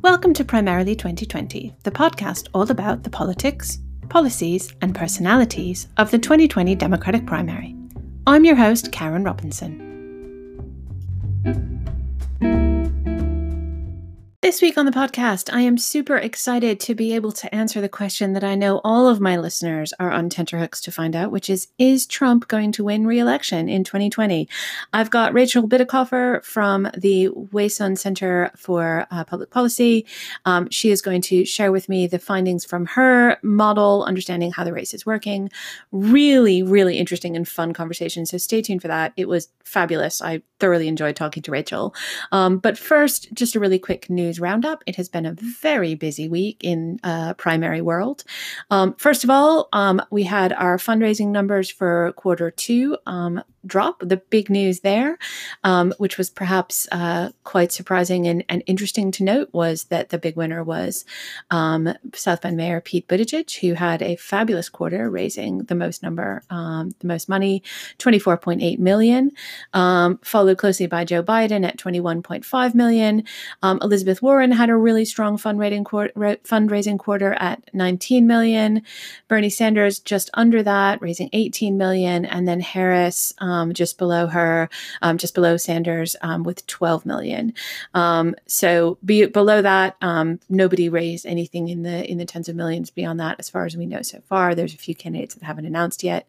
Welcome to Primarily 2020, the podcast all about the politics, policies, and personalities of the 2020 Democratic primary. I'm your host, Karen Robinson. This week on the podcast, I am super excited to be able to answer the question that I know all of my listeners are on tenterhooks to find out, which is Is Trump going to win re election in 2020? I've got Rachel Bitecofer from the Wason Center for uh, Public Policy. Um, she is going to share with me the findings from her model, understanding how the race is working. Really, really interesting and fun conversation. So stay tuned for that. It was fabulous. I thoroughly enjoyed talking to Rachel. Um, but first, just a really quick news roundup. It has been a very busy week in uh, primary world. Um, first of all, um, we had our fundraising numbers for quarter two um, drop. The big news there, um, which was perhaps uh, quite surprising and, and, interesting to note, was that the big winner was um, South Bend Mayor Pete Buttigieg, who had a fabulous quarter, raising the most number, um, the most money, 24.8 million, followed closely by Joe Biden at 21.5 million. Elizabeth Warren had a really strong fundraising quarter, fundraising quarter at 19 million. Bernie Sanders just under that, raising 18 million, and then Harris um, just below her, um, just below Sanders um, with 12 million. Um, so be, below that, um, nobody raised anything in the in the tens of millions beyond that, as far as we know so far. There's a few candidates that haven't announced yet,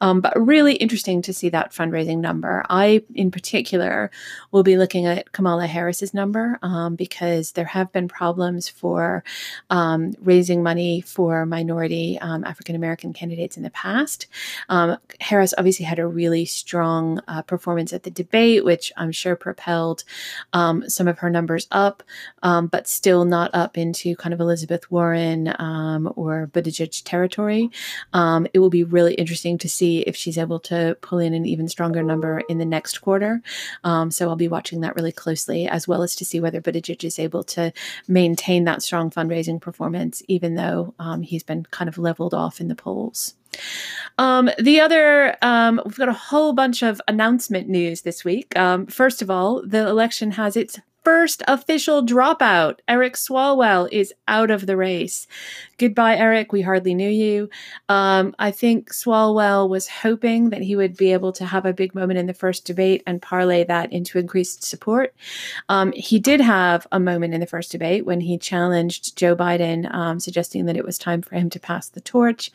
um, but really interesting to see that fundraising number. I, in particular, will be looking at Kamala Harris's number because there have been problems for um, raising money for minority um, African American candidates in the past. Um, Harris obviously had a really strong uh, performance at the debate, which I'm sure propelled um, some of her numbers up, um, but still not up into kind of Elizabeth Warren um, or Buttigieg territory. it will be really interesting to see if she's able to pull in an even stronger number in the next quarter. so I'll be watching that really closely, as well as to see whether Buttigieg is able to maintain that strong fundraising performance, even though um, he's been kind of leveled off in the polls. Um, the other, um, we've got a whole bunch of announcement news this week. Um, first of all, the election has its first official dropout. Eric Swalwell is out of the race. Goodbye, Eric. We hardly knew you. Um, I think Swalwell was hoping that he would be able to have a big moment in the first debate and parlay that into increased support. Um, he did have a moment in the first debate when he challenged Joe Biden, um, suggesting that it was time for him to pass the torch,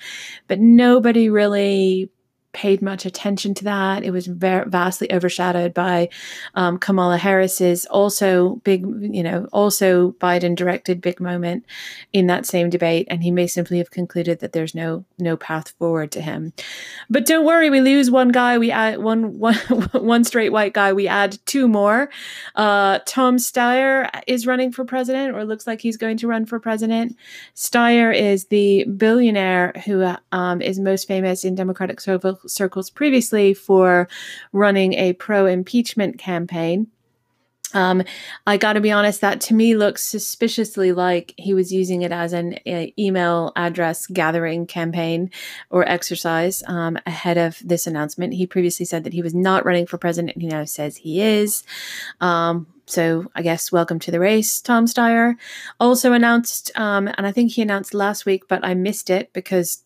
but nobody really paid much attention to that. It was very vastly overshadowed by um, Kamala Harris's also big, you know, also Biden directed big moment in that same debate, and he may simply have concluded that there's no no path forward to him. But don't worry, we lose one guy, we add one one one straight white guy, we add two more. Uh, Tom Steyer is running for president, or looks like he's going to run for president. Steyer is the billionaire who um, is most famous in Democratic circles circles previously for running a pro impeachment campaign. Um, I got to be honest, that to me looks suspiciously like he was using it as an email address gathering campaign or exercise um, ahead of this announcement. He previously said that he was not running for president. And he now says he is. Um, so I guess welcome to the race, Tom Steyer. Also announced, um, and I think he announced last week, but I missed it because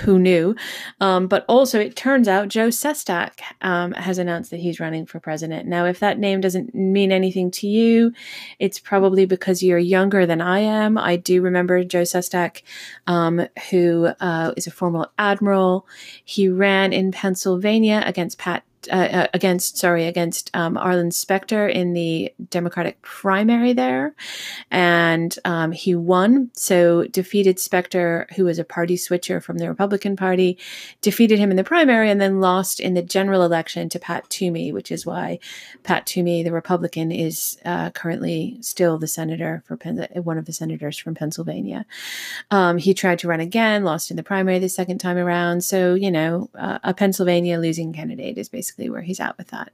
who knew? Um, but also, it turns out Joe Sestak um, has announced that he's running for president. Now, if that name doesn't mean anything to you, it's probably because you're younger than I am. I do remember Joe Sestak, um, who uh, is a former admiral. He ran in Pennsylvania against Pat uh, uh, against sorry against um, Arlen Specter in the Democratic primary there, and um, he won. So defeated Specter, who was a party switcher from the Republican Party, defeated him in the primary, and then lost in the general election to Pat Toomey, which is why Pat Toomey, the Republican, is uh, currently still the senator for Pen- one of the senators from Pennsylvania. Um, he tried to run again, lost in the primary the second time around. So you know, uh, a Pennsylvania losing candidate is basically where he's at with that.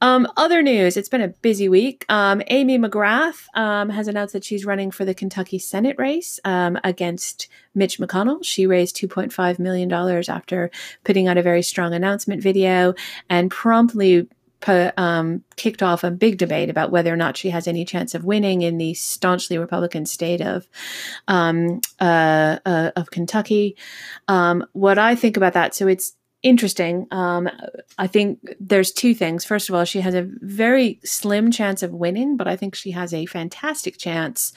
Um, other news, it's been a busy week. Um, Amy McGrath um, has announced that she's running for the Kentucky Senate race um, against Mitch McConnell. She raised $2.5 million after putting out a very strong announcement video and promptly um, kicked off a big debate about whether or not she has any chance of winning in the staunchly Republican state of um, uh, uh, of Kentucky. Um, what I think about that, so it's interesting. Um, I think there's two things. First of all, she has a very slim chance of winning, but I think she has a fantastic chance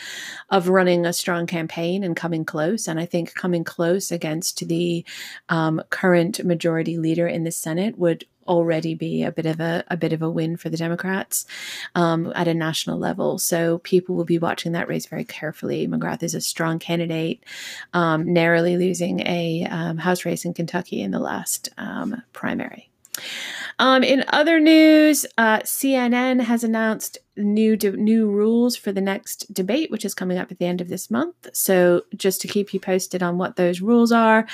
of running a strong campaign and coming close. And I think coming close against the um, current majority leader in the Senate would already be a bit of a, a bit of a win for the Democrats um, at a national level. So people will be watching that race very carefully. McGrath is a strong candidate, um, narrowly losing a um, House race in Kentucky in the last um, primary. Um, in other news, uh, CNN has announced new de- new rules for the next debate, which is coming up at the end of this month. So, just to keep you posted on what those rules are,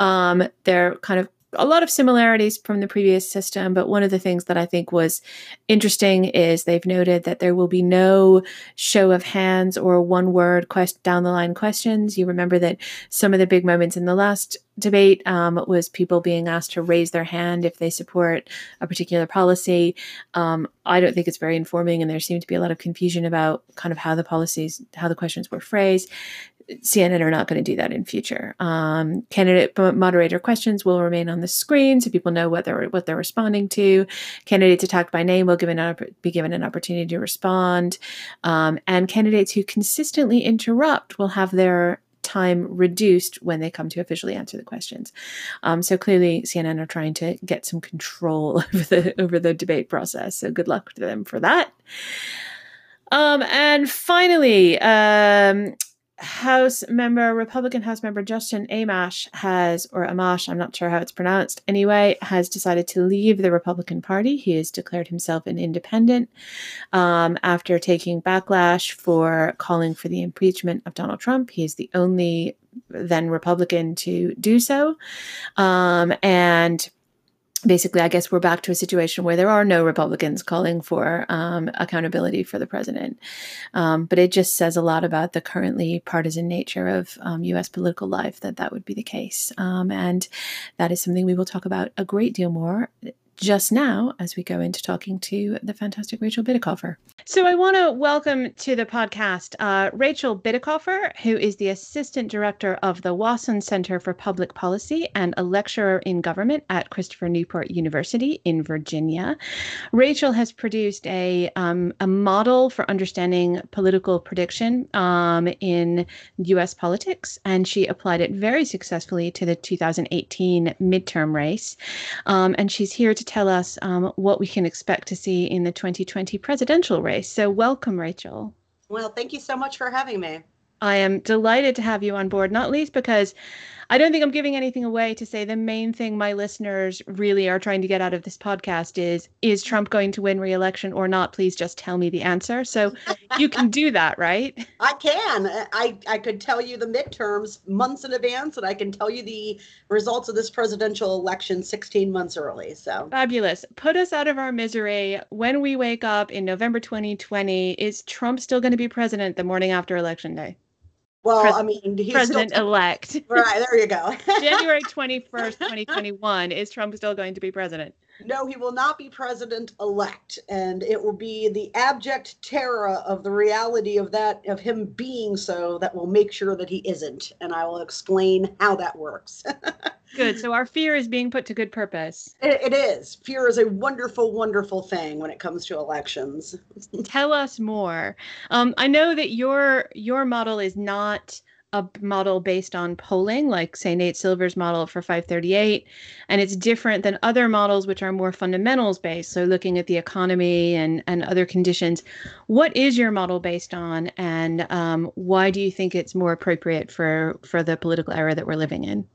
um, they're kind of a lot of similarities from the previous system, but one of the things that I think was interesting is they've noted that there will be no show of hands or one word quest down the line questions. You remember that some of the big moments in the last debate um, was people being asked to raise their hand if they support a particular policy. Um, I don't think it's very informing, and there seemed to be a lot of confusion about kind of how the policies, how the questions were phrased. CNN are not going to do that in future. Um, candidate moderator questions will remain on the screen so people know what they're what they're responding to. Candidates attacked by name will given be given an opportunity to respond, um, and candidates who consistently interrupt will have their time reduced when they come to officially answer the questions. Um, so clearly, CNN are trying to get some control over the over the debate process. So good luck to them for that. Um, and finally, um, House member, Republican House member Justin Amash has, or Amash, I'm not sure how it's pronounced, anyway, has decided to leave the Republican Party. He has declared himself an independent um, after taking backlash for calling for the impeachment of Donald Trump. He is the only then Republican to do so. Um, and basically, I guess we're back to a situation where there are no Republicans calling for um, accountability for the president. Um, but it just says a lot about the currently partisan nature of um, U.S. political life that that would be the case. Um, and that is something we will talk about a great deal more just now as we go into talking to the fantastic Rachel Bitecofer. So I want to welcome to the podcast uh, Rachel Bitecofer, who is the Assistant Director of the Wason Center for Public Policy and a lecturer in government at Christopher Newport University in Virginia. Rachel has produced a, um, a model for understanding political prediction um, in U.S. politics, and she applied it very successfully to the 2018 midterm race. Um, and she's here to tell us um, what we can expect to see in the 2020 presidential race. So, welcome, Rachel. Well, thank you so much for having me. I am delighted to have you on board, not least because I don't think I'm giving anything away to say the main thing my listeners really are trying to get out of this podcast is is Trump going to win re-election or not? Please just tell me the answer. So you can do that, right? I can. I I could tell you the midterms months in advance and I can tell you the results of this presidential election 16 months early. So Fabulous. Put us out of our misery. When we wake up in November 2020, is Trump still going to be president the morning after election day? Well, Pres- I mean, he's president elect. Right there, you go. January twenty first, twenty twenty one. Is Trump still going to be president? No, he will not be president elect, and it will be the abject terror of the reality of that of him being so that will make sure that he isn't, and I will explain how that works. good. So our fear is being put to good purpose. It, it is. Fear is a wonderful, wonderful thing when it comes to elections. Tell us more. Um, I know that your your model is not a model based on polling, like say Nate Silver's model for 538, and it's different than other models which are more fundamentals based, so looking at the economy and and other conditions. What is your model based on, and um, why do you think it's more appropriate for for the political era that we're living in?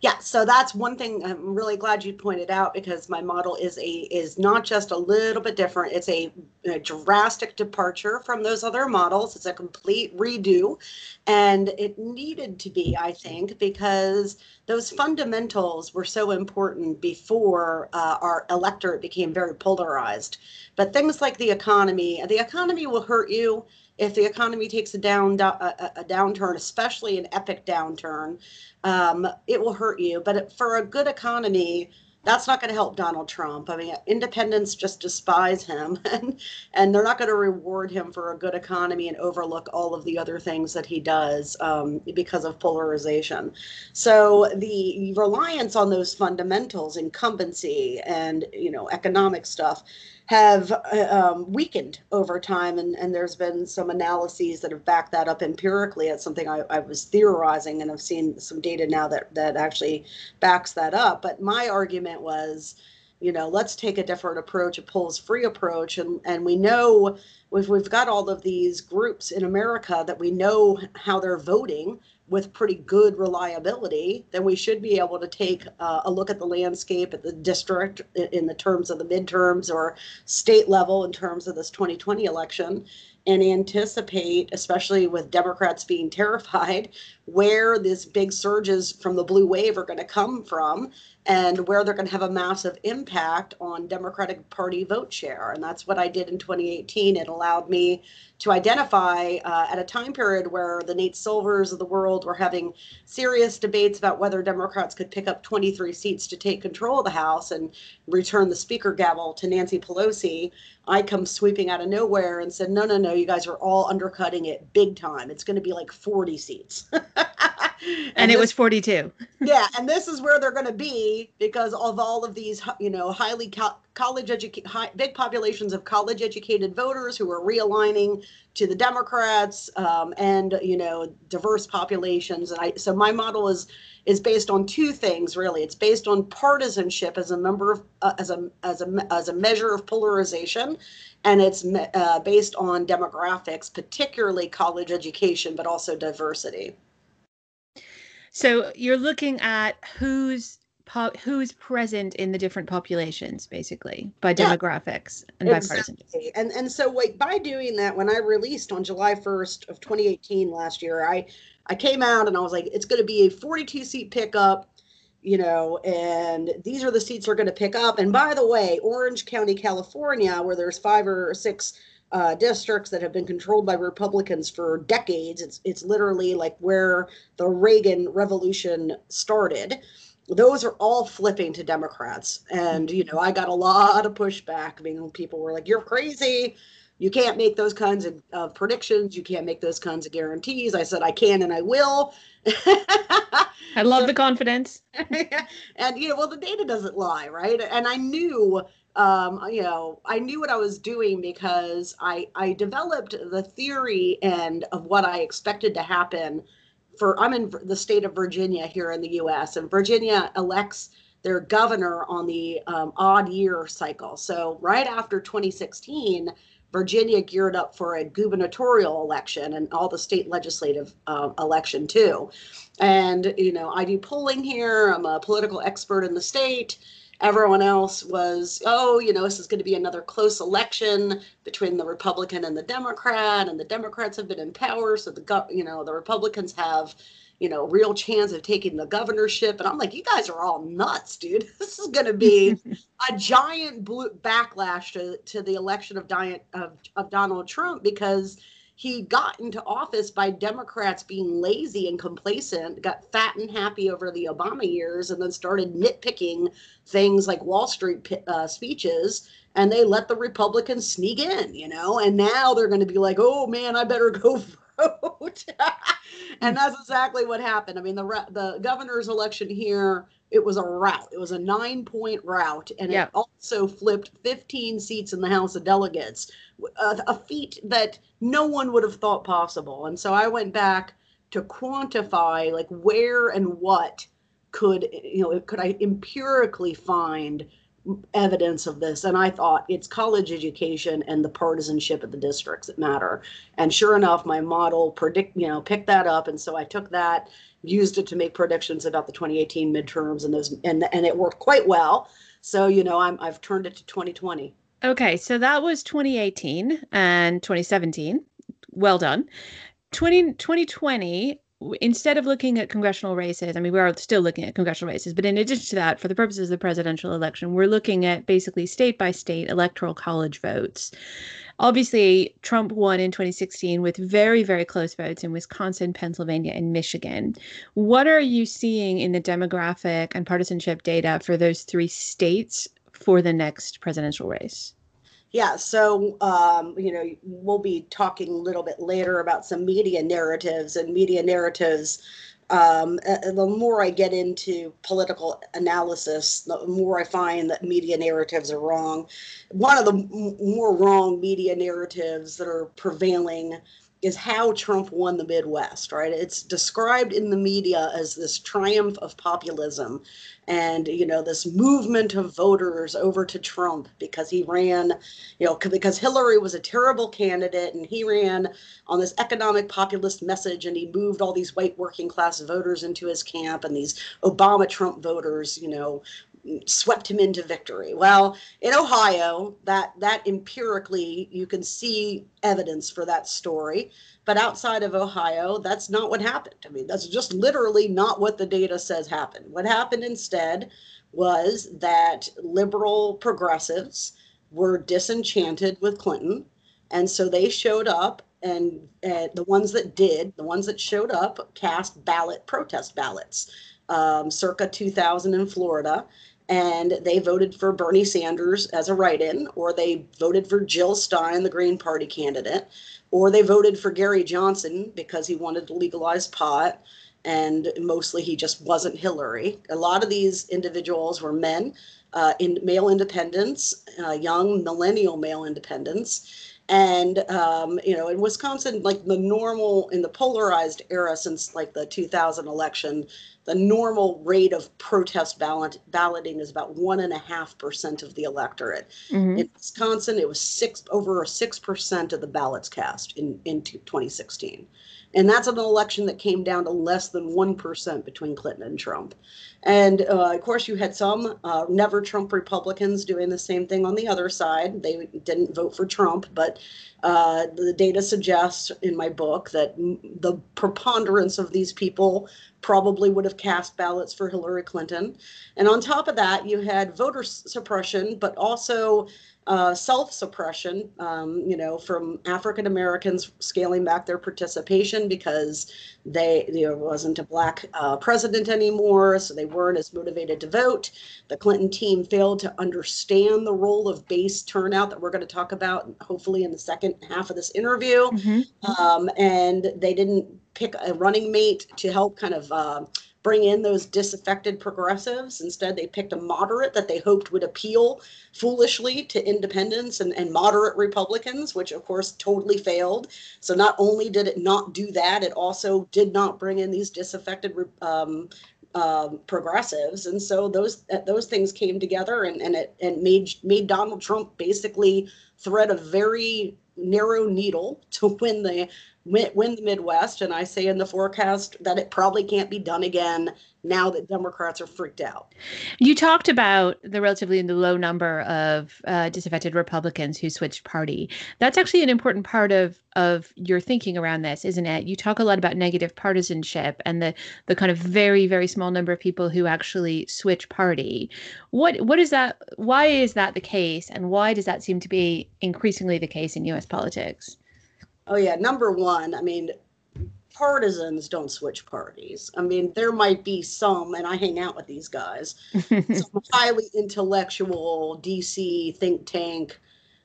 Yeah, so that's one thing I'm really glad you pointed out because my model is a is not just a little bit different; it's a, a drastic departure from those other models. It's a complete redo, and it it needed to be, I think, because those fundamentals were so important before uh, our electorate became very polarized. But things like the economy, the economy will hurt you if the economy takes a down a, a downturn, especially an epic downturn. Um, it will hurt you. But for a good economy, that's not going to help Donald Trump. I mean, independents just despise him, and and they're not going to reward him for a good economy and overlook all of the other things that he does um, because of polarization. So the reliance on those fundamentals, incumbency, and you know economic stuff have uh, um, weakened over time. And, and there's been some analyses that have backed that up empirically. It's something I, I was theorizing, and I've seen some data now that, that actually backs that up. But my argument was, you know, let's take a different approach, a polls free approach. And, and we know we've, we've got all of these groups in America that we know how they're voting with pretty good reliability, then we should be able to take uh, a look at the landscape at the district in the terms of the midterms or state level in terms of this 2020 election and anticipate, especially with Democrats being terrified, where these big surges from the blue wave are going to come from and where they're going to have a massive impact on Democratic Party vote share. And that's what I did in 2018. It allowed me to identify uh, at a time period where the Nate Silvers of the world were having serious debates about whether Democrats could pick up 23 seats to take control of the House and return the speaker gavel to Nancy Pelosi. I come sweeping out of nowhere and said, no, no, no, you guys are all undercutting it big time. It's going to be like 40 seats. and, and, it this, was 42 yeah and this is where they're going to be because of all of these you know highly co- college educated big populations of college educated voters who are realigning to the democrats um, and you know diverse populations. And i so my model is is based on two things really. It's based on partisanship as a number of uh, as a as a as a measure of polarization and it's uh, based on demographics particularly college education but also diversity. So you're looking at who's po- who's present in the different populations, basically by demographics yeah, and exactly. by partisanship. And and so like by doing that, when I released on July 1st of 2018 last year, I I came out and I was like, it's going to be a 42 seat pickup you know, and these are the seats they're going to pick up. And by the way, Orange County, California, where there's five or six uh, districts that have been controlled by Republicans for decades. It's it's literally like where the Reagan Revolution started. Those are all flipping to Democrats, and you know I got a lot of pushback. I mean, people were like, "You're crazy." You can't make those kinds of uh, predictions. You can't make those kinds of guarantees. I said I can and I will. I love the confidence. and you know, well, the data doesn't lie, right? And I knew um, you know, I knew what I was doing because I I developed the theory and of what I expected to happen. For I'm in the state of Virginia here in the U.S. and Virginia elects their governor on the um, odd year cycle. So right after 2016, Virginia geared up for a gubernatorial election and all the state legislative uh, election too. And you know, I do polling here. I'm a political expert in the state everyone else was, oh, you know, this is going to be another close election between the Republican and the Democrat, and the Democrats have been in power, so the you know the Republicans have you know real chance of taking the governorship. And I'm like, you guys are all nuts, dude. This is going to be a giant blue backlash to to the election of, Diet, of of Donald Trump because he got into office by Democrats being lazy and complacent, got fat and happy over the Obama years, and then started nitpicking things like Wall Street uh, speeches. And they let the Republicans sneak in, you know, and now they're going to be like, oh man, I better go vote. and that's exactly what happened. I mean, the, the governor's election here it was a rout. It was a nine point rout, and it also flipped 15 seats in the House of Delegates, a, a, feat that no one would have thought possible. And so I went back to quantify like where and what could you know could I empirically find evidence of this and i thought it's college education and the partisanship of the districts that matter and sure enough my model predict you know picked that up and so i took that used it to make predictions about the 2018 midterms and those and and it worked quite well. So you know I'm I've turned it to 2020. Okay, so that was 2018 and 2017. Well done. 20, 2020 instead of looking at congressional races, I mean, we are still looking at congressional races, but in addition to that, for the purposes of the presidential election, we're looking at basically state by state electoral college votes. Obviously, Trump won in 2016 with very, very close votes in Wisconsin, Pennsylvania, and Michigan. What are you seeing in the demographic and partisanship data for those three states for the next presidential race? Yeah, so um, you know we'll be talking a little bit later about some media narratives and media narratives. Um, the more I get into political analysis, the more I find that media narratives are wrong. One of the m- more wrong media narratives that are prevailing is how Trump won the Midwest, right? It's described in the media as this triumph of populism and, you know, this movement of voters over to Trump because he ran, you know, because Hillary was a terrible candidate and he ran on this economic populist message and he moved all these white working class voters into his camp and these Obama Trump voters, you know, swept him into victory. Well, in Ohio, that that empirically you can see evidence for that story, but outside of Ohio, that's not what happened. I mean, that's just literally not what the data says happened. What happened instead was that liberal progressives were disenchanted with Clinton, and so they showed up and uh, the ones that did, the ones that showed up cast ballot protest ballots um, circa 2000 in Florida and they voted for Bernie Sanders as a write in, or they voted for Jill Stein, the Green Party candidate, or they voted for Gary Johnson because he wanted to legalize pot. And mostly he just wasn't Hillary. A lot of these individuals were men, uh, in male independents, uh, young millennial male independents. And, um, you know, in Wisconsin, like the normal in the polarized era since like the 2000 election, the normal rate of protest ballot, balloting is about one and a half percent of the electorate. Mm-hmm. In Wisconsin, it was six over six percent of the ballots cast in, in 2016. And that's an election that came down to less than 1% between Clinton and Trump. And uh, of course, you had some uh, never Trump Republicans doing the same thing on the other side. They didn't vote for Trump, but uh, the data suggests in my book that the preponderance of these people probably would have cast ballots for Hillary Clinton. And on top of that, you had voter suppression, but also uh, self suppression, um, you know, from African Americans scaling back their participation because they there wasn't a black uh, president anymore, so they weren't as motivated to vote. The Clinton team failed to understand the role of base turnout that we're going to talk about, hopefully in the second half of this interview, mm-hmm. um, and they didn't pick a running mate to help kind of. Uh, bring in those disaffected progressives. Instead, they picked a moderate that they hoped would appeal foolishly to independents and, and moderate Republicans, which of course totally failed. So not only did it not do that, it also did not bring in these disaffected um, um, progressives, and so those those things came together and, and it and made made Donald Trump basically thread a very narrow needle to win the win, the Midwest. And I say in the forecast that it probably can't be done again now that Democrats are freaked out. You talked about the relatively low number of uh, disaffected Republicans who switched party. That's actually an important part of of your thinking around this, isn't it? You talk a lot about negative partisanship and the the kind of very very small number of people who actually switch party. What what is that? Why is that the case, and why does that seem to be increasingly the case in U.S. politics? Oh yeah, number one, I mean, partisans don't switch parties. I mean, there might be some, and I hang out with these guys, some highly intellectual DC think tank,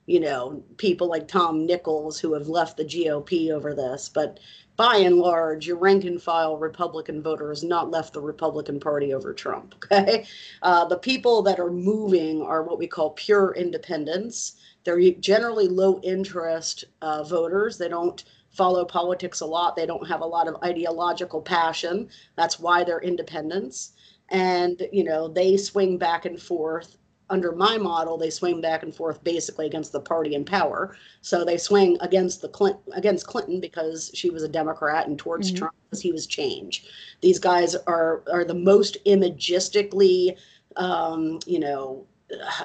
you know, people like Tom Nichols who have left the GOP over this. But by and large, your rank and file Republican voter has not left the Republican Party over Trump. Okay. Uh, the people that are moving are what we call pure independents they're generally low interest uh, voters. They don't follow politics a lot. They don't have a lot of ideological passion. That's why they're independents. And, you know, they swing back and forth. Under my model, they swing back and forth basically against the party in power. So they swing against the Clinton against Clinton because she was a Democrat and towards mm-hmm. Trump because he was change. These guys are are the most imagistically um, you know,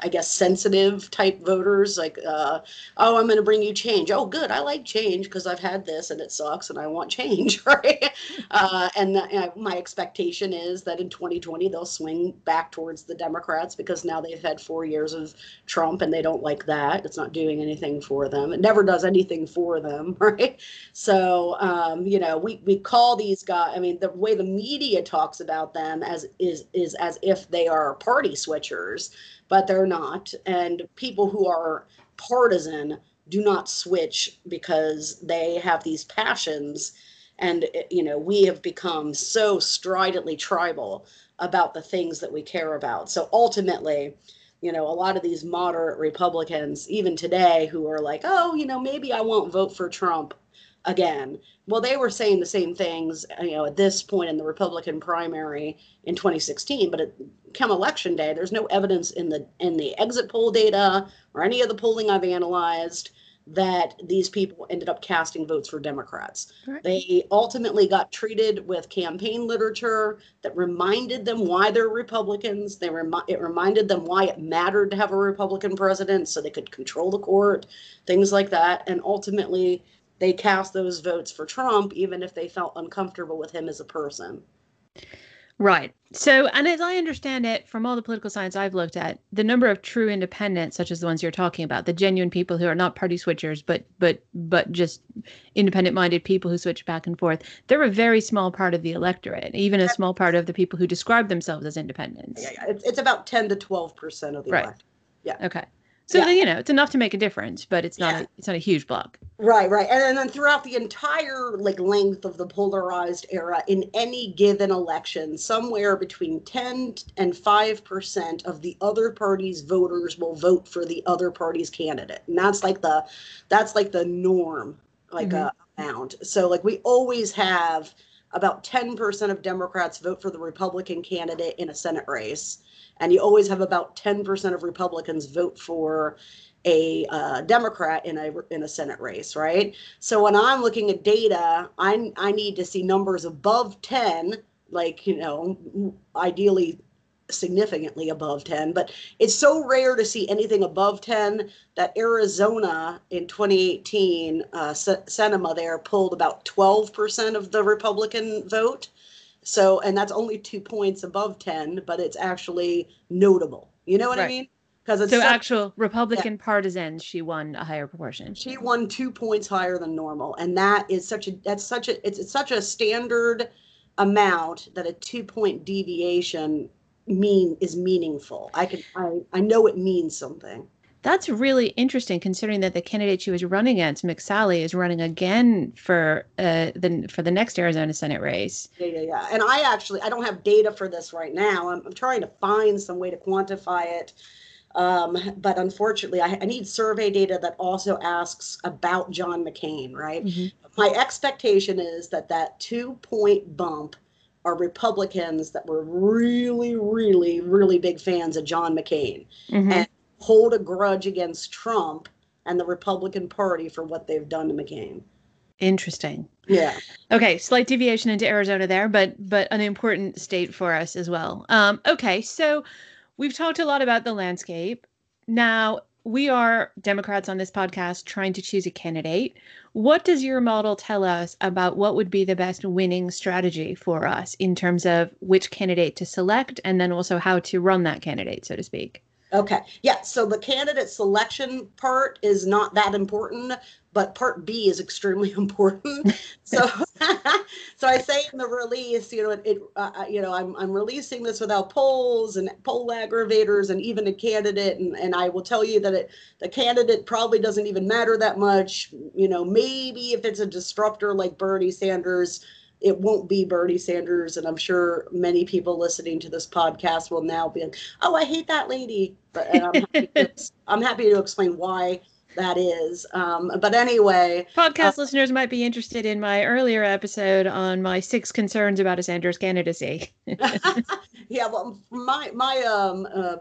I guess sensitive type voters, like, uh, oh, I'm going to bring you change. Oh, good, I like change because I've had this and it sucks and I want change, right? uh, and uh, my expectation is that in 2020 they'll swing back towards the Democrats because now they've had four years of Trump and they don't like that. It's not doing anything for them. It never does anything for them, right? So, um, you know, we we call these guys. I mean, the way the media talks about them as is is as if they are party switchers but they're not. And people who are partisan do not switch because they have these passions. And, eh, you know, we have become so stridently tribal about the things that we care about. So ultimately, you know, a lot of these moderate Republicans, even today, who are like, oh, you know, maybe I won't vote for Trump again. Well, they were saying the same things, uh, you know, at this point in the Republican primary in 2016, but at come election day, there's no evidence in the in the exit poll data or any of the polling I've analyzed that these people ended up casting votes for Democrats. Right. They ultimately got treated with campaign literature that reminded them why they're Republicans. They remi- it reminded them why it mattered to have a Republican president so they could control the court, things like that. And ultimately, they cast those votes for Trump, even if they felt uncomfortable with him as a person. Right. So, and as I understand it, from all the political science I've looked at, the number of true independents, such as the ones you're talking about, the genuine people who are not party switchers, but but but just independent-minded people who switch back and forth, they're a very small part of the electorate, even a small part of the people who describe themselves as independents. Yeah, yeah. It's, it's about ten to twelve percent of the right. electorate. Yeah. Okay. So yeah. you know, it's enough to make a difference, but it's not yeah. a, it's not a huge block. Right, right. And then throughout the entire like length of the polarized era in any given election, somewhere between 10 and 5% of the other party's voters will vote for the other party's candidate. And that's like the that's like the norm like mm-hmm. uh, amount. So like we always have about 10% of Democrats vote for the Republican candidate in a Senate race and you always have about 10% of Republicans vote for a uh, Democrat in a in a Senate race, right? So when I'm looking at data, I I need to see numbers above 10, like you know, ideally significantly above 10 but it's so rare to see anything above 10 that arizona in 2018 uh, Sinema there pulled about 12% of the republican vote so, and that's only two points above 10, but it's actually notable. You know what right. I mean? Because it's so such, actual Republican yeah. partisans, she won a higher proportion. She won two points higher than normal, and that is such a that's such a it's, it's such a standard amount that a two point deviation mean is meaningful. I can I I know it means something. That's really interesting, considering that the candidate she was running against, McSally, is running again for uh, the for the next Arizona Senate race. Yeah, yeah, yeah. And I actually I don't have data for this right now. I'm, I'm trying to find some way to quantify it. Um, but unfortunately, I, I, need survey data that also asks about John McCain, right? Mm-hmm. My expectation is that that two point bump are Republicans that were really, really, really big fans of John McCain. Mm-hmm. And hold a grudge against Trump and the Republican Party for what they've done to McCain. Interesting. Yeah. Okay, slight deviation into Arizona there, but but an important state for us as well. Um, okay, so we've talked a lot about the landscape. Now we are Democrats on this podcast trying to choose a candidate. What does your model tell us about what would be the best winning strategy for us in terms of which candidate to select and then also how to run that candidate, so to speak? Okay. Yeah. So the candidate selection part is not that important, but part B is extremely important. so, so I say in the release, you know, it, it uh, uh, you know, I'm, I'm releasing this without polls and poll aggregators and even a candidate. And, and I will tell you that it, the candidate probably doesn't even matter that much. You know, maybe if it's a disruptor like Bernie Sanders, it won't be Bernie Sanders. And I'm sure many people listening to this podcast will now be like, oh, I hate that lady. But I'm happy, to, I'm happy to explain why that is. Um, but anyway, podcast uh, listeners might be interested in my earlier episode on my six concerns about a Sanders candidacy. yeah, well, my my um uh,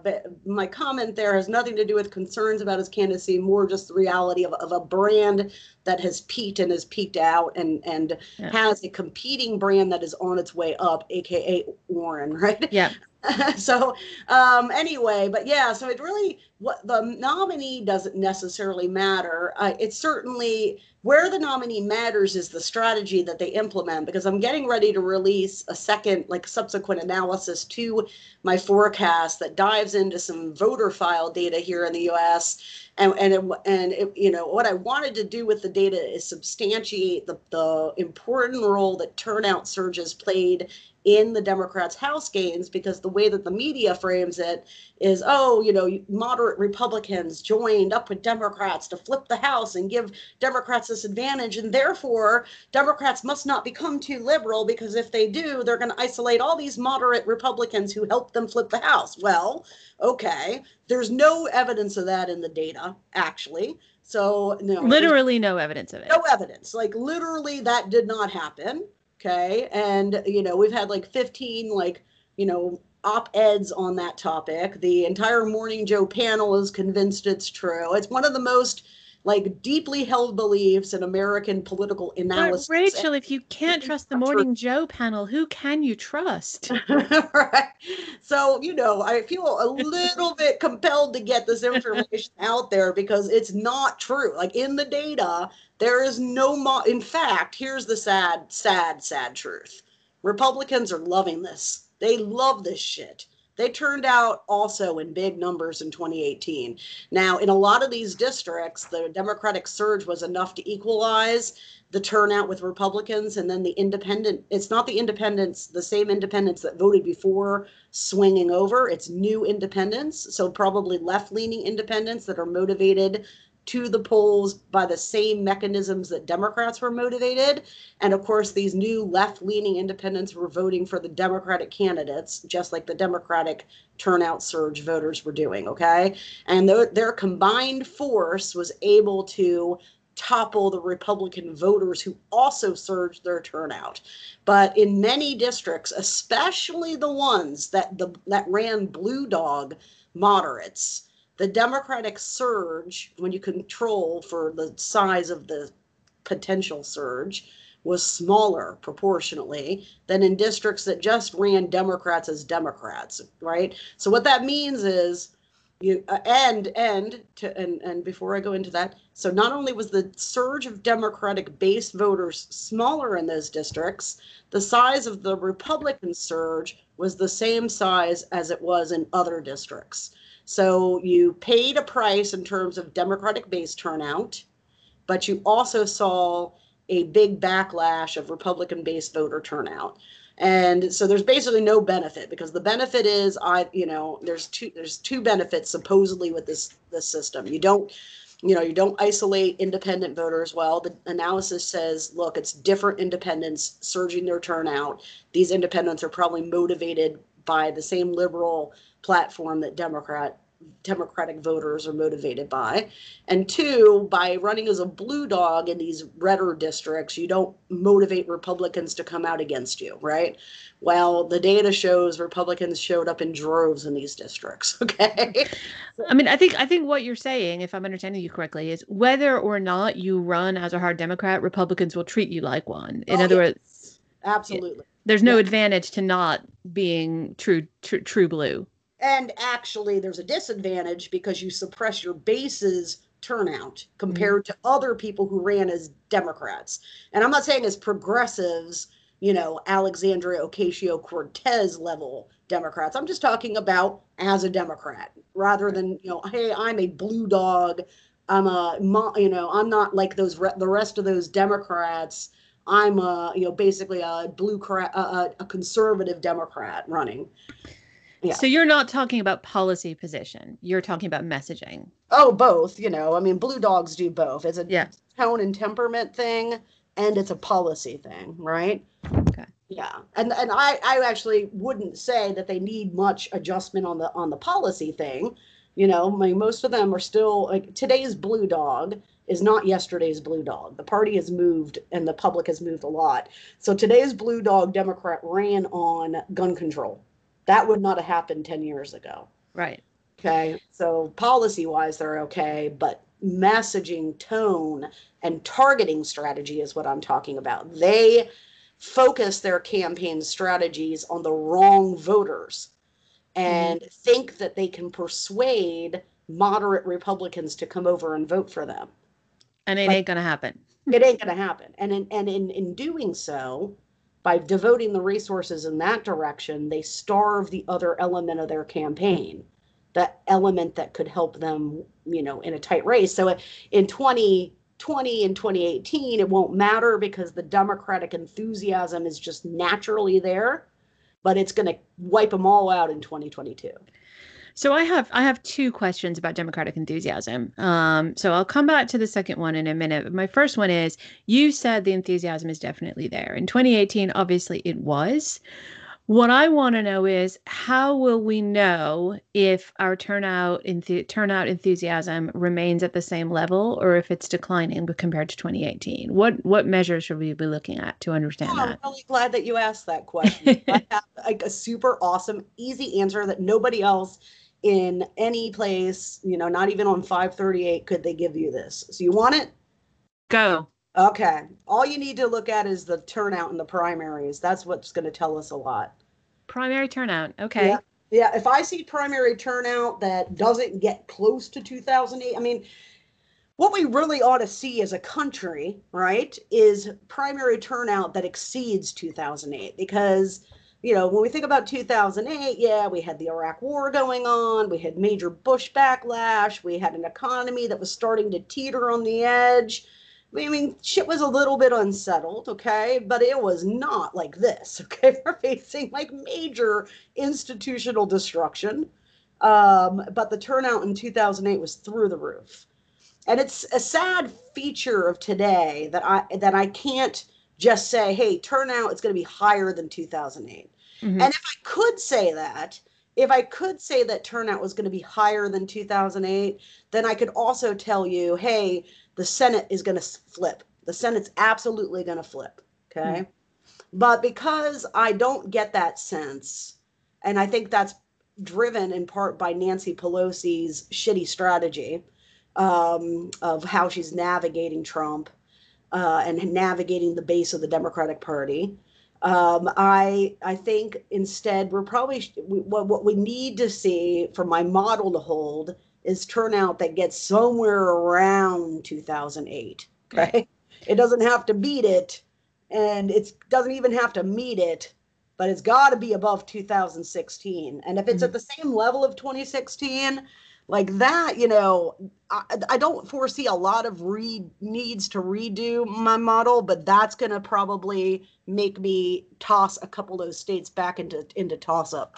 my comment there has nothing to do with concerns about his candidacy, more just the reality of, of a brand that has peaked and has peaked out, and and yeah. has a competing brand that is on its way up, aka Warren, right? Yeah. so um, anyway, but yeah, so it really what the nominee doesn't necessarily matter. Uh, it's certainly where the nominee matters is the strategy that they implement because I'm getting ready to release a second like subsequent analysis to my forecast that dives into some voter file data here in the US and and it, and it, you know what I wanted to do with the data is substantiate the the important role that turnout surges played in the Democrats' House gains because the way that the media frames it is, oh, you know, moderate Republicans joined up with Democrats to flip the House and give Democrats this advantage. And therefore, Democrats must not become too liberal because if they do, they're going to isolate all these moderate Republicans who helped them flip the House. Well, okay, there's no evidence of that in the data, actually. So, no, literally no evidence of it. No evidence. Like, literally, that did not happen. Okay. And, you know, we've had like 15, like, you know, op eds on that topic. The entire Morning Joe panel is convinced it's true. It's one of the most like deeply held beliefs in American political analysis. But Rachel, if you can't trust the Morning Joe panel, who can you trust? right. So, you know, I feel a little bit compelled to get this information out there because it's not true. Like in the data, there is no mo- in fact, here's the sad sad sad truth. Republicans are loving this. They love this shit they turned out also in big numbers in 2018. Now, in a lot of these districts, the Democratic surge was enough to equalize the turnout with Republicans, and then the independent, it's not the independents, the same independents that voted before swinging over, it's new independents. So, probably left leaning independents that are motivated to the polls by the same mechanisms that Democrats were motivated. And of course, these new left leaning independents were voting for the Democratic candidates, just like the Democratic turnout surge voters were doing. Okay. And th- their combined force was able to topple the Republican voters who also surged their turnout. But in many districts, especially the ones that the that ran blue dog moderates, the Democratic surge, when you control for the size of the potential surge, was smaller proportionally than in districts that just ran Democrats as Democrats, right? So what that means is you uh, and and to and and before I go into that, so not only was the surge of Democratic base voters smaller in those districts, the size of the Republican surge was the same size as it was in other districts. So you paid a price in terms of Democratic base turnout, but you also saw a big backlash of Republican based voter turnout. And so there's basically no benefit because the benefit is I, you know, there's two there's two benefits supposedly with this this system. You don't you know, you don't isolate independent voters well. The analysis says, look, it's different independents surging their turnout. These independents are probably motivated by the same liberal platform that Democrat Democratic voters are motivated by. And two, by running as a blue dog in these redder districts, you don't motivate Republicans to come out against you, right? Well, the data shows Republicans showed up in droves in these districts. Okay. I mean, I think I think what you're saying, if I'm understanding you correctly, is whether or not you run as a hard Democrat, Republicans will treat you like one. In oh, other yes. words, absolutely. There's no yeah. advantage to not being true, true true blue and actually there's a disadvantage because you suppress your base's turnout compared mm-hmm. to other people who ran as democrats. And i'm not saying as progressives you know alexandria ocasio-cortez level democrats. I'm just talking about as a democrat rather than you know hey i'm a blue dog. I'm a you know i'm not like those the rest of those democrats. I'm a you know basically a blue a, a conservative democrat running yeah. So you're not talking about policy position. You're talking about messaging. Oh, both. You know, I mean, blue dogs do both. It's a yeah. tone and temperament thing, and it's a policy thing, right? Okay. Yeah, and and I I actually wouldn't say that they need much adjustment on the on the policy thing. You know, I mean, most of them are still like today's blue dog is not yesterday's blue dog. The party has moved and the public has moved a lot. So today's blue dog Democrat ran on gun control that would not have happened 10 years ago. Right. Okay. So policy wise, they're okay, but messaging tone and targeting strategy is what I'm talking about. They focus their campaign strategies on the wrong voters. and mm-hmm. think that they can persuade moderate Republicans to come over and vote for them. And it like, ain't going to happen. it ain't going to happen. And in, and in, in doing so, by devoting the resources in that direction, they starve the other element of their campaign, that element that could help them, you know, in a tight race. So in 2020 and 2018, it won't matter because the Democratic enthusiasm is just naturally there, but it's going to wipe them all out in 2022. So I have I have two questions about democratic enthusiasm. Um, so I'll come back to the second one in a minute. But my first one is you said the enthusiasm is definitely there. In 2018, obviously it was. What I want to know is how will we know if our turnout enth- turnout enthusiasm remains at the same level or if it's declining compared to 2018? What what measures should we be looking at to understand oh, that? I'm really glad that you asked that question. I have like a super awesome, easy answer that nobody else in any place, you know, not even on 538 could they give you this. So you want it? Go. Okay. All you need to look at is the turnout in the primaries. That's what's going to tell us a lot. Primary turnout. Okay. Yeah. yeah. If I see primary turnout that doesn't get close to 2008, I mean, what we really ought to see as a country, right, is primary turnout that exceeds 2008 because you know, when we think about 2008, yeah, we had the Iraq War going on, we had major Bush backlash, we had an economy that was starting to teeter on the edge. I mean, shit was a little bit unsettled, okay, but it was not like this, okay. We're facing like major institutional destruction, um, but the turnout in 2008 was through the roof, and it's a sad feature of today that I that I can't just say, hey, turnout is going to be higher than 2008. Mm-hmm. And if I could say that, if I could say that turnout was going to be higher than 2008, then I could also tell you, hey, the Senate is going to flip. The Senate's absolutely going to flip. Okay. Mm-hmm. But because I don't get that sense, and I think that's driven in part by Nancy Pelosi's shitty strategy um, of how she's navigating Trump uh, and navigating the base of the Democratic Party. Um, I I think instead we're probably we, what what we need to see for my model to hold is turnout that gets somewhere around 2008. Okay, it doesn't have to beat it, and it doesn't even have to meet it, but it's got to be above 2016. And if it's mm-hmm. at the same level of 2016, like that you know I, I don't foresee a lot of re needs to redo my model but that's going to probably make me toss a couple of those states back into into toss up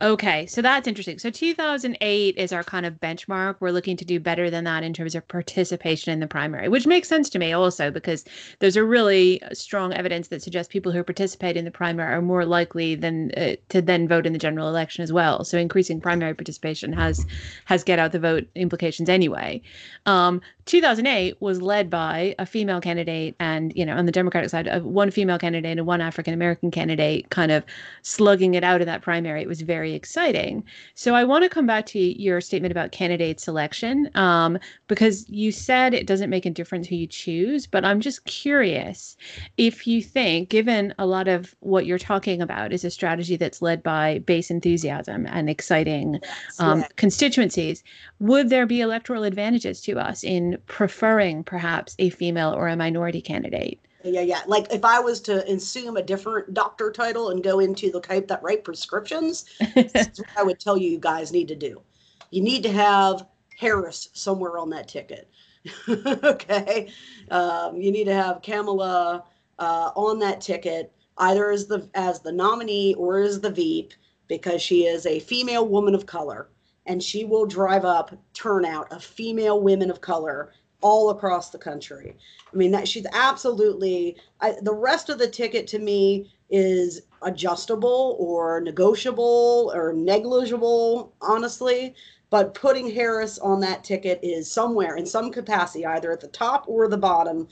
Okay, so that's interesting. So 2008 is our kind of benchmark. We're looking to do better than that in terms of participation in the primary, which makes sense to me also because there's a really strong evidence that suggests people who participate in the primary are more likely than uh, to then vote in the general election as well. So increasing primary participation has has get out the vote implications anyway. Um, 2008 was led by a female candidate and you know on the democratic side of one female candidate and one african american candidate kind of slugging it out in that primary it was very exciting. So i want to come back to your statement about candidate selection um, because you said it doesn't make a difference who you choose but i'm just curious if you think given a lot of what you're talking about is a strategy that's led by base enthusiasm and exciting yes, um, constituencies would there be electoral advantages to us in preferring perhaps a female or a minority candidate. Yeah, yeah. Like if I was to assume a different doctor title and go into the type that write prescriptions, that's what I would tell you you guys need to do. You need to have Harris somewhere on that ticket. okay. Um, you need to have Kamala uh, on that ticket, either as the as the nominee or as the Veep, because she is a female woman of color and she will drive up turnout of female women of color all across the country. I mean, that she's absolutely I, the rest of the ticket to me is adjustable or negotiable or negligible, honestly. But putting Harris on that ticket is somewhere in some capacity, either at the top or the bottom,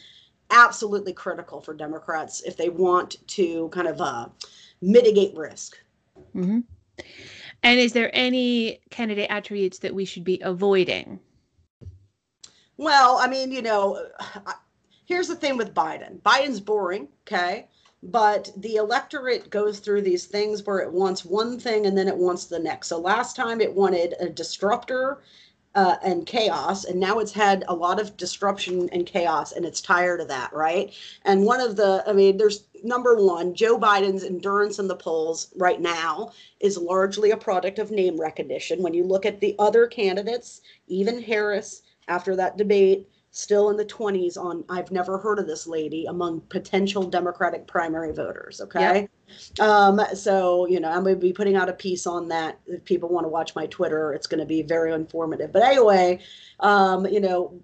absolutely critical for Democrats if they want to kind of uh, mitigate risk. Mm-hmm. And is there any candidate attributes that we should be avoiding? Well, I mean, you know, here's the thing with Biden Biden's boring, okay? but the electorate goes through these things where it wants one thing and then it wants the next. So last time it wanted a disruptor uh, and chaos, and now it's had a lot of disruption and chaos, and it's tired of that, right? And one of the, I mean, there's number one, Joe Biden's endurance in the polls right now is largely a product of name recognition. When you look at the other candidates, even Harris, after that debate, still in the 20s on I've never heard of this lady among potential Democratic primary voters. Okay. Yep. Um, so, you know, I'm going to be putting out a piece on that. If people want to watch my Twitter, it's going to be very informative. But anyway, um, you know,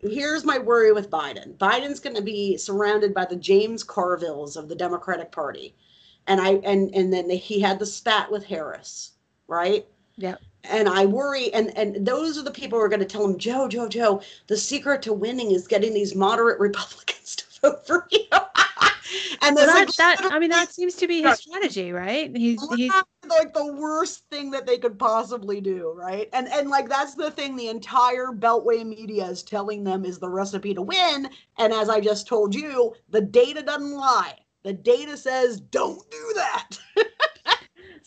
here's my worry with Biden Biden's going to be surrounded by the James Carvilles of the Democratic Party. And I, and, and then he had the spat with Harris, right? Yeah and I worry, and and those are the people who are going to tell him, Joe, Joe, Joe, the secret to winning is getting these moderate Republicans to vote for you. and well, that, that I mean, that seems to be his strategy, right? He's he's like the worst thing that they could possibly do, right? And and like that's the thing the entire Beltway media is telling them is the recipe to win. And as I just told you, the data doesn't lie. The data says don't do that.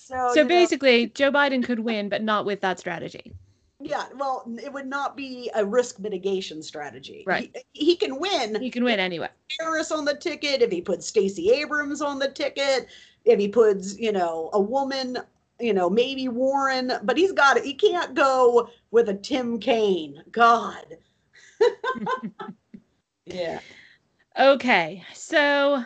So, so basically, know, Joe Biden could win, but not with that strategy. Yeah, well, it would not be a risk mitigation strategy. Right. He, he can win. He can win anyway. Harris on the ticket, if he puts Stacey Abrams on the ticket, if he puts, you know, a woman, you know, maybe Warren, but he's got it. He can't go with a Tim Kaine. God. yeah. Okay. So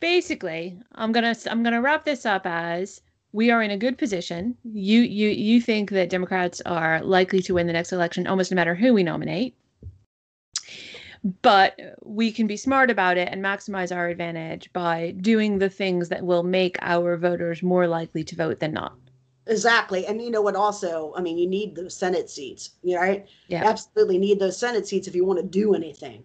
basically, I'm going to I'm going to wrap this up as we are in a good position. You you you think that Democrats are likely to win the next election almost no matter who we nominate. But we can be smart about it and maximize our advantage by doing the things that will make our voters more likely to vote than not. Exactly. And you know what also, I mean, you need those Senate seats, right? Yeah. You absolutely need those Senate seats if you want to do anything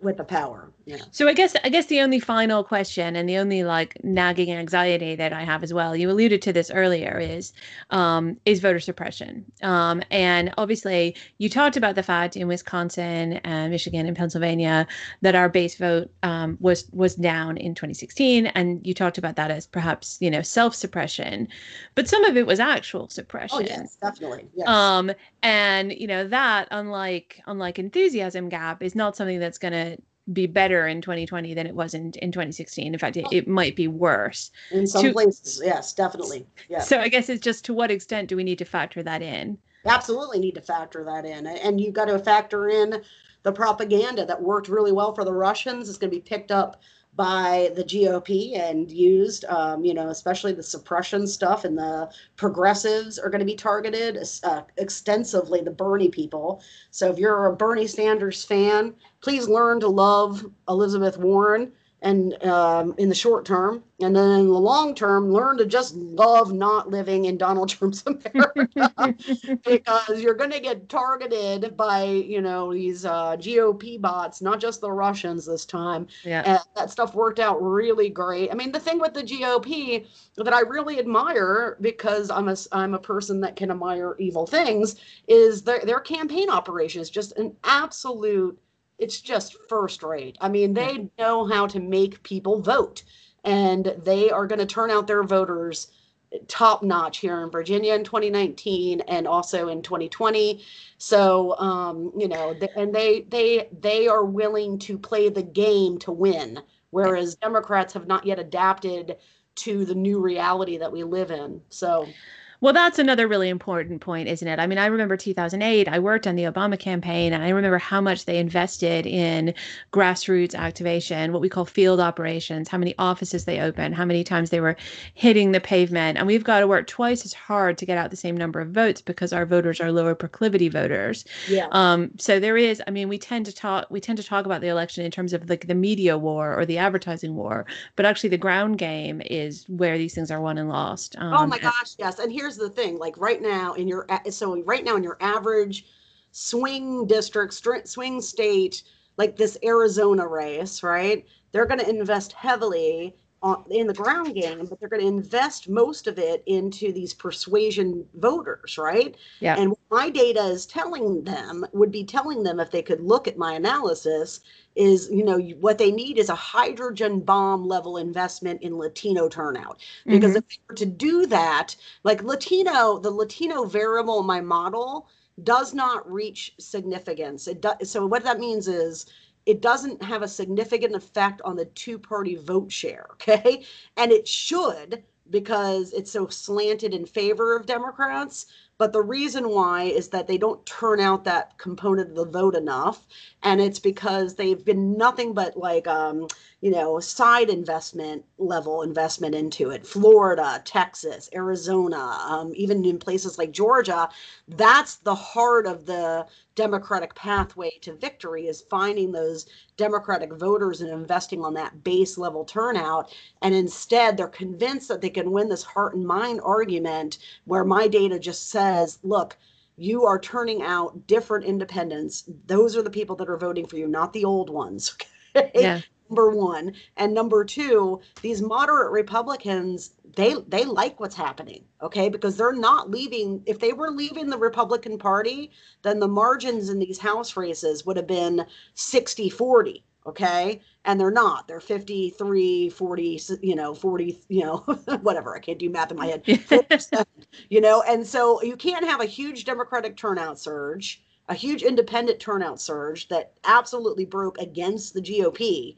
with the power. Yeah. So I guess I guess the only final question and the only like nagging anxiety that I have as well, you alluded to this earlier, is um, is voter suppression. Um, and obviously, you talked about the fact in Wisconsin and Michigan and Pennsylvania that our base vote um, was was down in 2016, and you talked about that as perhaps you know self suppression, but some of it was actual suppression. Oh yes, definitely. Yes. Um, and you know that unlike unlike enthusiasm gap is not something that's going to be better in 2020 than it was in, in 2016 in fact it, it might be worse. In some to, places yes definitely yeah. So i guess it's just to what extent do we need to factor that in? Absolutely need to factor that in and you've got to factor in the propaganda that worked really well for the russians is going to be picked up by the GOP and used, um, you know, especially the suppression stuff and the progressives are going to be targeted uh, extensively, the Bernie people. So if you're a Bernie Sanders fan, please learn to love Elizabeth Warren and um, in the short term, and then in the long term, learn to just love not living in Donald Trump's America because you're going to get targeted by you know these uh, GOP bots, not just the Russians this time. Yeah, and that stuff worked out really great. I mean, the thing with the GOP that I really admire because I'm a I'm a person that can admire evil things is their their campaign operation is just an absolute it's just first rate. I mean, they know how to make people vote, and they are going to turn out their voters top notch here in Virginia in 2019 and also in 2020. So, um, you know, and they they they are willing to play the game to win, whereas Democrats have not yet adapted to the new reality that we live in. So. Well, that's another really important point, isn't it? I mean, I remember 2008, I worked on the Obama campaign, and I remember how much they invested in grassroots activation, what we call field operations, how many offices they opened, how many times they were hitting the pavement. And we've got to work twice as hard to get out the same number of votes because our voters are lower proclivity voters. Yeah. Um, so there is, I mean, we tend to talk, we tend to talk about the election in terms of like the media war or the advertising war, but actually the ground game is where these things are won and lost. Um, oh my gosh, yes. And here here's the thing like right now in your so right now in your average swing district swing state like this arizona race right they're going to invest heavily on, in the ground game, but they're going to invest most of it into these persuasion voters, right? Yeah. And what my data is telling them would be telling them if they could look at my analysis is, you know, what they need is a hydrogen bomb level investment in Latino turnout. Because Mhm. if they were to do that, like Latino, the Latino variable in my model does not reach significance. It does. So what that means is it doesn't have a significant effect on the two party vote share. Okay. And it should because it's so slanted in favor of Democrats. But the reason why is that they don't turn out that component of the vote enough. And it's because they've been nothing but like, um, you know, side investment level investment into it. Florida, Texas, Arizona, um, even in places like Georgia. That's the heart of the democratic pathway to victory is finding those democratic voters and investing on that base level turnout and instead they're convinced that they can win this heart and mind argument where my data just says look you are turning out different independents. Those are the people that are voting for you not the old ones okay? Yeah. number one. And number two these moderate republicans they they like what's happening okay? Because they're not leaving if they were leaving the republican party then the margins in these house races would have been 60 40 okay? And they're not. They're 53 40 you know 40 you know whatever. I can't do math in my head. You know? And so you can't have a huge democratic turnout surge a huge independent turnout surge that absolutely broke against the gop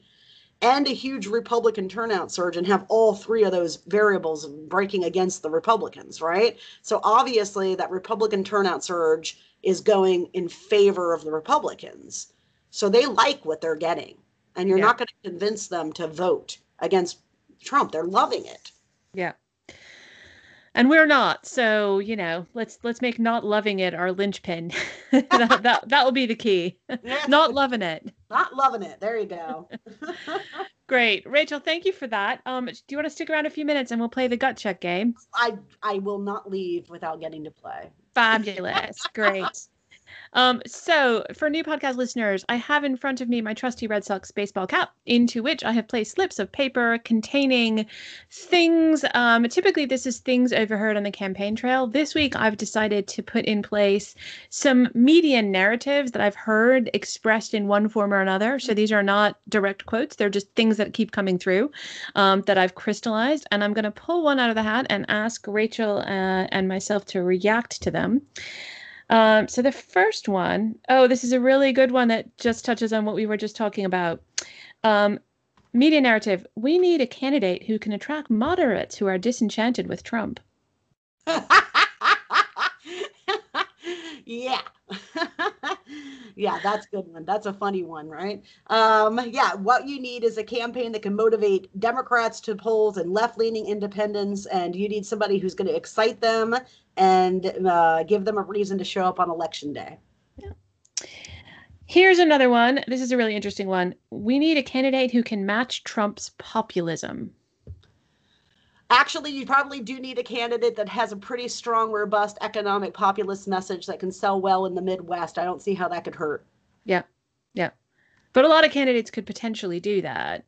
and a huge Republican turnout surge and have all three of those variables breaking against the Republicans, right? So obviously, that Republican turnout surge is going in favor of the Republicans. So they like what they're getting. And you're Yeah. not going to convince them to vote against Trump. They're loving it. Yeah. And we're not. So, you know, let's let's make not loving it our linchpin. that, that that will be the key. not loving it. Not loving it. There you go. Great. Rachel, thank you for that. Um, do you want to stick around a few minutes and we'll play the gut check game? I I will not leave without getting to play. Fabulous. Great. Um, so, for new podcast listeners, I have in front of me my trusty Red Sox baseball cap, into which I have placed slips of paper containing things. Um, typically, this is things overheard on the campaign trail. This week, I've decided to put in place some media narratives that I've heard expressed in one form or another. So, these are not direct quotes, they're just things that keep coming through um, that I've crystallized. And I'm going to pull one out of the hat and ask Rachel uh, and myself to react to them. Um, so the first one, oh, this is a really good one that just touches on what we were just talking about. Um, media narrative. We need a candidate who can attract moderates who are disenchanted with Trump. yeah. yeah, that's a good one. That's a funny one, right? Um, yeah, what you need is a campaign that can motivate Democrats to polls and left leaning independents, and you need somebody who's going to excite them and uh, give them a reason to show up on election day. Yeah. Here's another one. This is a really interesting one. We need a candidate who can match Trump's populism. Actually, you probably do need a candidate that has a pretty strong, robust economic populist message that can sell well in the Midwest. I don't see how that could hurt. Yeah. Yeah. But a lot of candidates could potentially do that.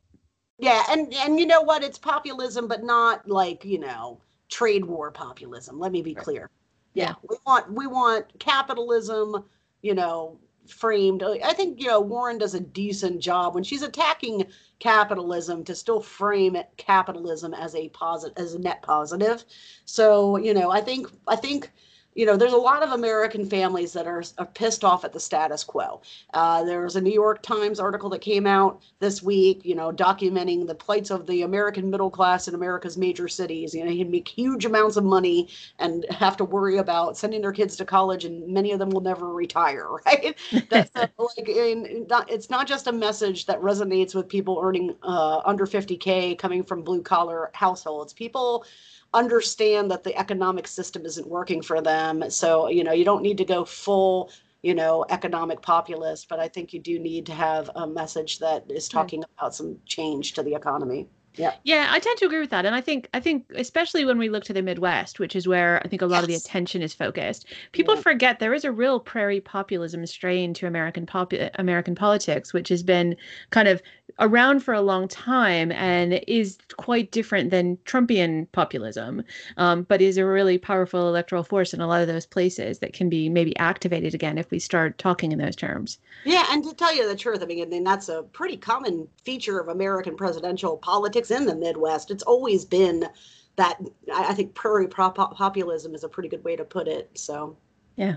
Yeah, and and you know what? It's populism, but not like you know trade war populism. Let me be Right. clear. Yeah. we want we want capitalism. You know, framed. Uh, I think you know Warren does a decent job when she's attacking capitalism to still frame it, capitalism as a positive as a net positive. So you know, I think I think you know there's a lot of American families that are, are pissed off at the status quo. Uh, there was a New York Times article that came out this week, you know, documenting the plights of the American middle class in America's major cities. You know, he'd make huge amounts of money and have to worry about sending their kids to college, and many of them will never retire, right? That's uh, like, in, not, it's not just a message that resonates with people earning uh, under 50K coming from blue collar households. People understand that the economic system isn't working for them. So, you know, you don't need to go full, you know, economic populist, but I think you do need to have a message that is hmm. talking about some change to the economy. Yeah. Yeah, I tend to agree with that. And I think I think especially when we look to the Midwest, which is where I think a lot yes. of the attention is focused, people yeah. forget there is a real prairie populism strain to American pop- American politics, which has been kind of around for a long time and is quite different than Trumpian populism, um, but is a really powerful electoral force in a lot of those places that can be maybe activated again if we start talking in those terms. Yeah, and to tell you the truth, I mean, I mean that's a pretty common feature of American presidential politics in the Midwest. It's always been that. I think prairie populism is a pretty good way to put it. So. Yeah.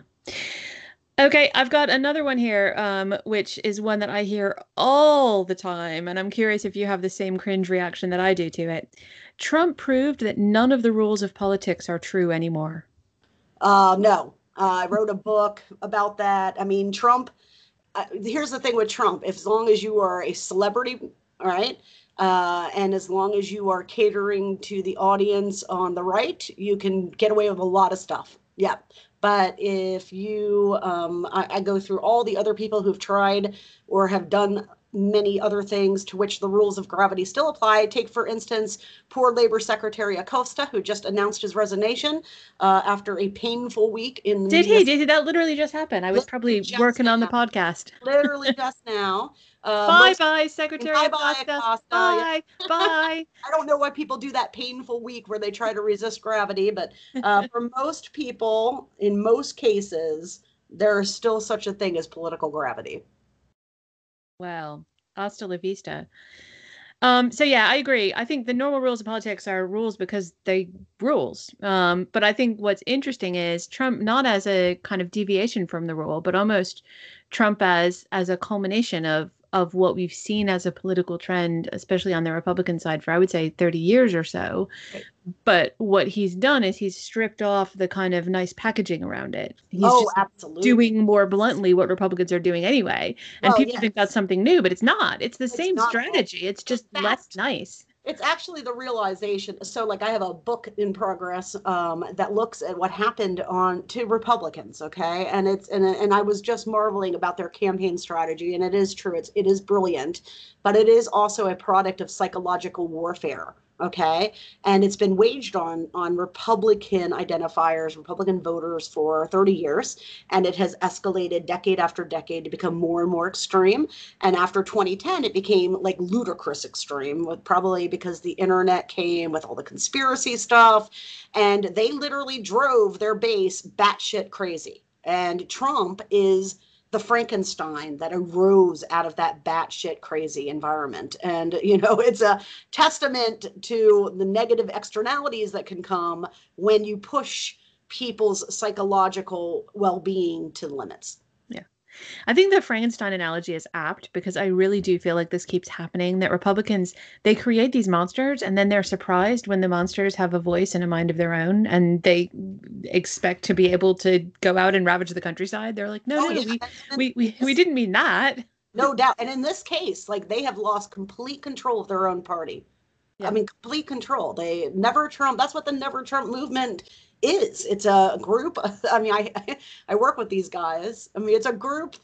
Okay, I've got another one here, um, which is one that I hear all the time, and I'm curious if you have the same cringe reaction that I do to it. Trump proved that none of the rules of politics are true anymore. Uh, no, uh, I wrote a book about that. I mean, Trump. Uh, here's the thing with Trump: if, as long as you are a celebrity, all right, uh, and as long as you are catering to the audience on the right, you can get away with a lot of stuff. Yeah. But if you, um, I, I go through all the other people who've tried or have done many other things to which the rules of gravity still apply. Take, for instance, poor Labor Secretary Acosta, who just announced his resignation uh, after a painful week in. Did he? Did that literally just happen? I was probably working on the podcast. literally just now. Uh, bye bye, Secretary bye Acosta. Bye, Acosta. Bye bye. I don't know why people do that painful week where they try to resist gravity, but uh, for most people, in most cases, there is still such a thing as political gravity. Well, hasta la vista. Um, so yeah, I agree. I think the normal rules of politics are rules because they rules. Um, but I think what's interesting is Trump not as a kind of deviation from the rule, but almost Trump as as a culmination of of what we've seen as a political trend, especially on the Republican side, for I would say 30 years or so. Right. But what he's done is he's stripped off the kind of nice packaging around it. He's oh, absolutely. doing more bluntly what Republicans are doing anyway. And well, people yes. think that's something new, but it's not. It's the it's same strategy. It's just less nice it's actually the realization so like i have a book in progress um, that looks at what happened on to republicans okay? And it's and, and i was just marveling about their campaign strategy and it is true it's it is brilliant but it is also a product of psychological warfare okay? And it's been waged on on republican identifiers republican voters for 30 years and it has escalated decade after decade to become more and more extreme. And after 2010 it became like ludicrous extreme with probably because the internet came with all the conspiracy stuff and they literally drove their base batshit crazy. And trump is the Frankenstein that arose out of that batshit crazy environment. And, you know, it's a testament to the negative externalities that can come when you push people's psychological well being to the limits. I think the Frankenstein analogy is apt because I really do feel like this keeps happening that Republicans they create these monsters and then they're surprised when the monsters have a voice and a mind of their own and they expect to be able to go out and ravage the countryside. They're like, "No, oh, no, yeah. we, we we we didn't mean that." No doubt. And in this case, like they have lost complete control of their own party. Yeah. I mean, complete control. They never Trump. That's what the never Trump movement is. It's a group. I mean, I I work with these guys. I mean, it's a group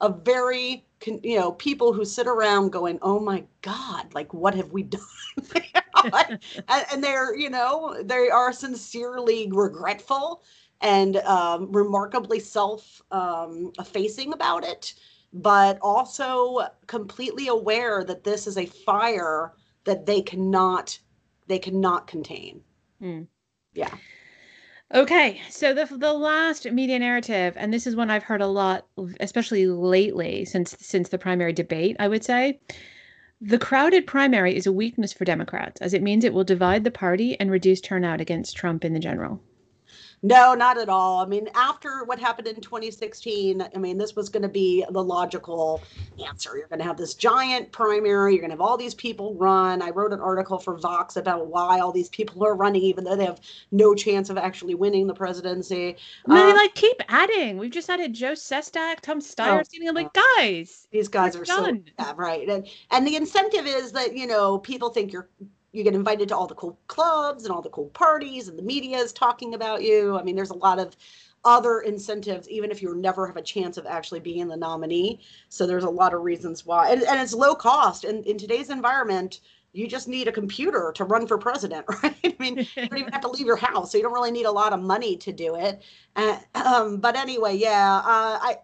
of very you know people who sit around going, "Oh my God, like what have we done?" and, and they're you know they are sincerely regretful and um, remarkably self-effacing um, about it, but also completely aware that this is a fire that they cannot they cannot contain. Mm. Yeah. Okay, so the the last media narrative, and this is one I've heard a lot, especially lately since since the primary debate. I would say, the crowded primary is a weakness for Democrats, as it means it will divide the party and reduce turnout against Trump in the general. No, not at all. I mean, after what happened in 2016, I mean, this was going to be the logical answer. You're going to have this giant primary. You're going to have all these people run. I wrote an article for Vox about why all these people are running, even though they have no chance of actually winning the presidency. I mean, um, like keep adding. We've just added Joe Sestak, Tom Steyer. Oh, I'm like, guys, these guys are done. so yeah, right. And and the incentive is that you know people think you're you get invited to all the cool clubs and all the cool parties and the media is talking about you i mean there's a lot of other incentives even if you never have a chance of actually being the nominee so there's a lot of reasons why and, and it's low cost and in today's environment you just need a computer to run for president, right? I mean, you don't even have to leave your house, so you don't really need a lot of money to do it. Uh, um, but anyway, yeah, uh, I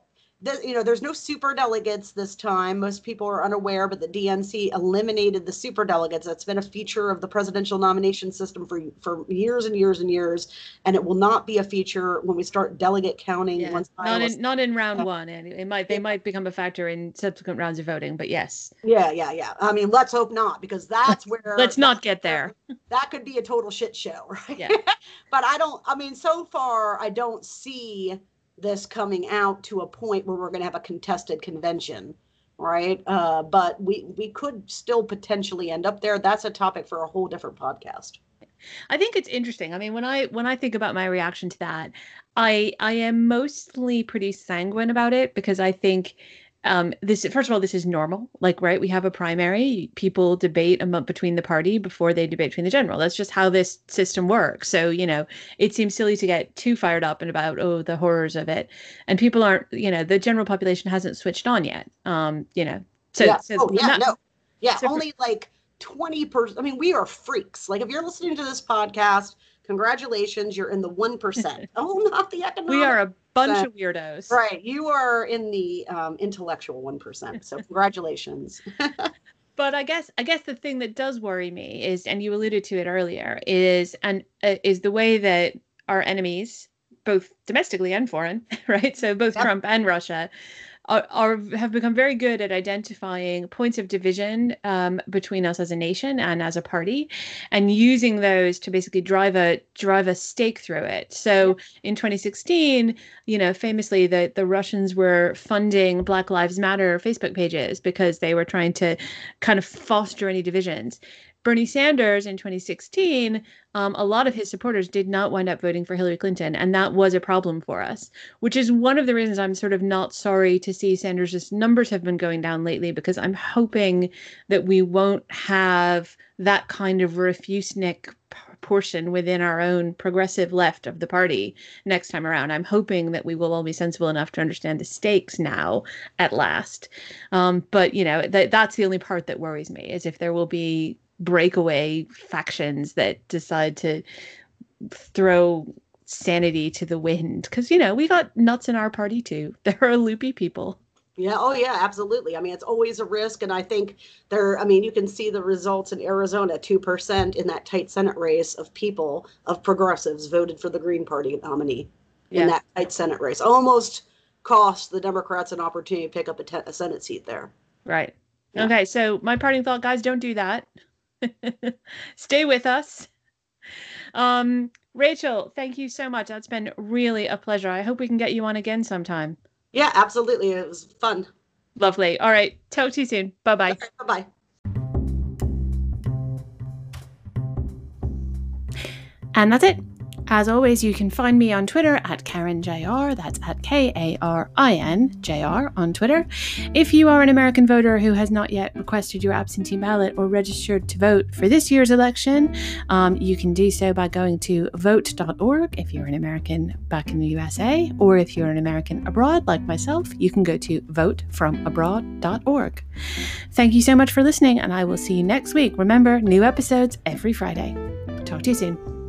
the, you know, there's no super delegates this time. Most people are unaware, but the DNC eliminated the super delegates. That's been a feature of the presidential nomination system for for years and years and years, and it will not be a feature when we start delegate counting. Yeah. Once not in not in round one, and it might they might become a factor in subsequent rounds of voting. But yes. Yeah, yeah, yeah. I mean, let's hope not, because that's where. let's not get there. That could be a total shit show, right? Yeah. but I don't. I mean, so far, I don't see this coming out to a point where we're going to have a contested convention right? Uh, but we we could still potentially end up there. That's a topic for a whole different podcast. I think it's interesting. I mean when i when i think about my reaction to that i i am mostly pretty sanguine about it because i think um, this first of all, this is normal. Like, right, we have a primary. People debate a month between the party before they debate between the general. That's just how this system works. So, you know, it seems silly to get too fired up and about oh the horrors of it, and people aren't. You know, the general population hasn't switched on yet. Um, you know, so yeah, so oh, yeah, not, no, yeah, so only for, like twenty percent. I mean, we are freaks. Like, if you're listening to this podcast congratulations, you're in the 1%. oh, not the economic. We are a bunch of weirdos. Right. You are in the um, intellectual 1%. So congratulations. but I guess I guess the thing that does worry me is, and you alluded to it earlier, is and uh, is the way that our enemies, both domestically and foreign, right? So both yep. Trump and Russia, are, are, have become very good at identifying points of division um, between us as a nation and as a party, and using those to basically drive a drive a stake through it. So in 2016, you know, famously, the the Russians were funding Black Lives Matter Facebook pages because they were trying to kind of foster any divisions. Bernie Sanders in 2016, um, a lot of his supporters did not wind up voting for Hillary Clinton, and that was a problem for us. Which is one of the reasons I'm sort of not sorry to see Sanders' numbers have been going down lately, because I'm hoping that we won't have that kind of refusenik portion within our own progressive left of the party next time around. I'm hoping that we will all be sensible enough to understand the stakes now at last. Um, but you know, that that's the only part that worries me is if there will be breakaway factions that decide to throw sanity to the wind. Because you know we got nuts in our party too. There are loopy people. Yeah oh yeah absolutely. I mean it's always a risk and i think there i mean you can see the results in arizona 2% in that tight senate race of people of progressives voted for the green party nominee yeah. in that tight senate race. Almost cost the democrats an opportunity to pick up a, te- a senate seat there. Right. Yeah. okay so my parting thought guys don't do that Stay with us. Um, Rachel, thank you so much. That's been really a pleasure. I hope we can get you on again sometime. Yeah, absolutely. It was fun. Lovely. All right. Talk to you soon. Bye bye. Okay, bye bye. And that's it. As always, you can find me on Twitter at KarinJR, That's at K A R I N J R on Twitter. If you are an American voter who has not yet requested your absentee ballot or registered to vote for this year's election, um, you can do so by going to vote.org if you're an American back in the USA, or if you're an American abroad like myself, you can go to votefromabroad.org. Thank you so much for listening, and I will see you next week. Remember, new episodes every Friday. Talk to you soon.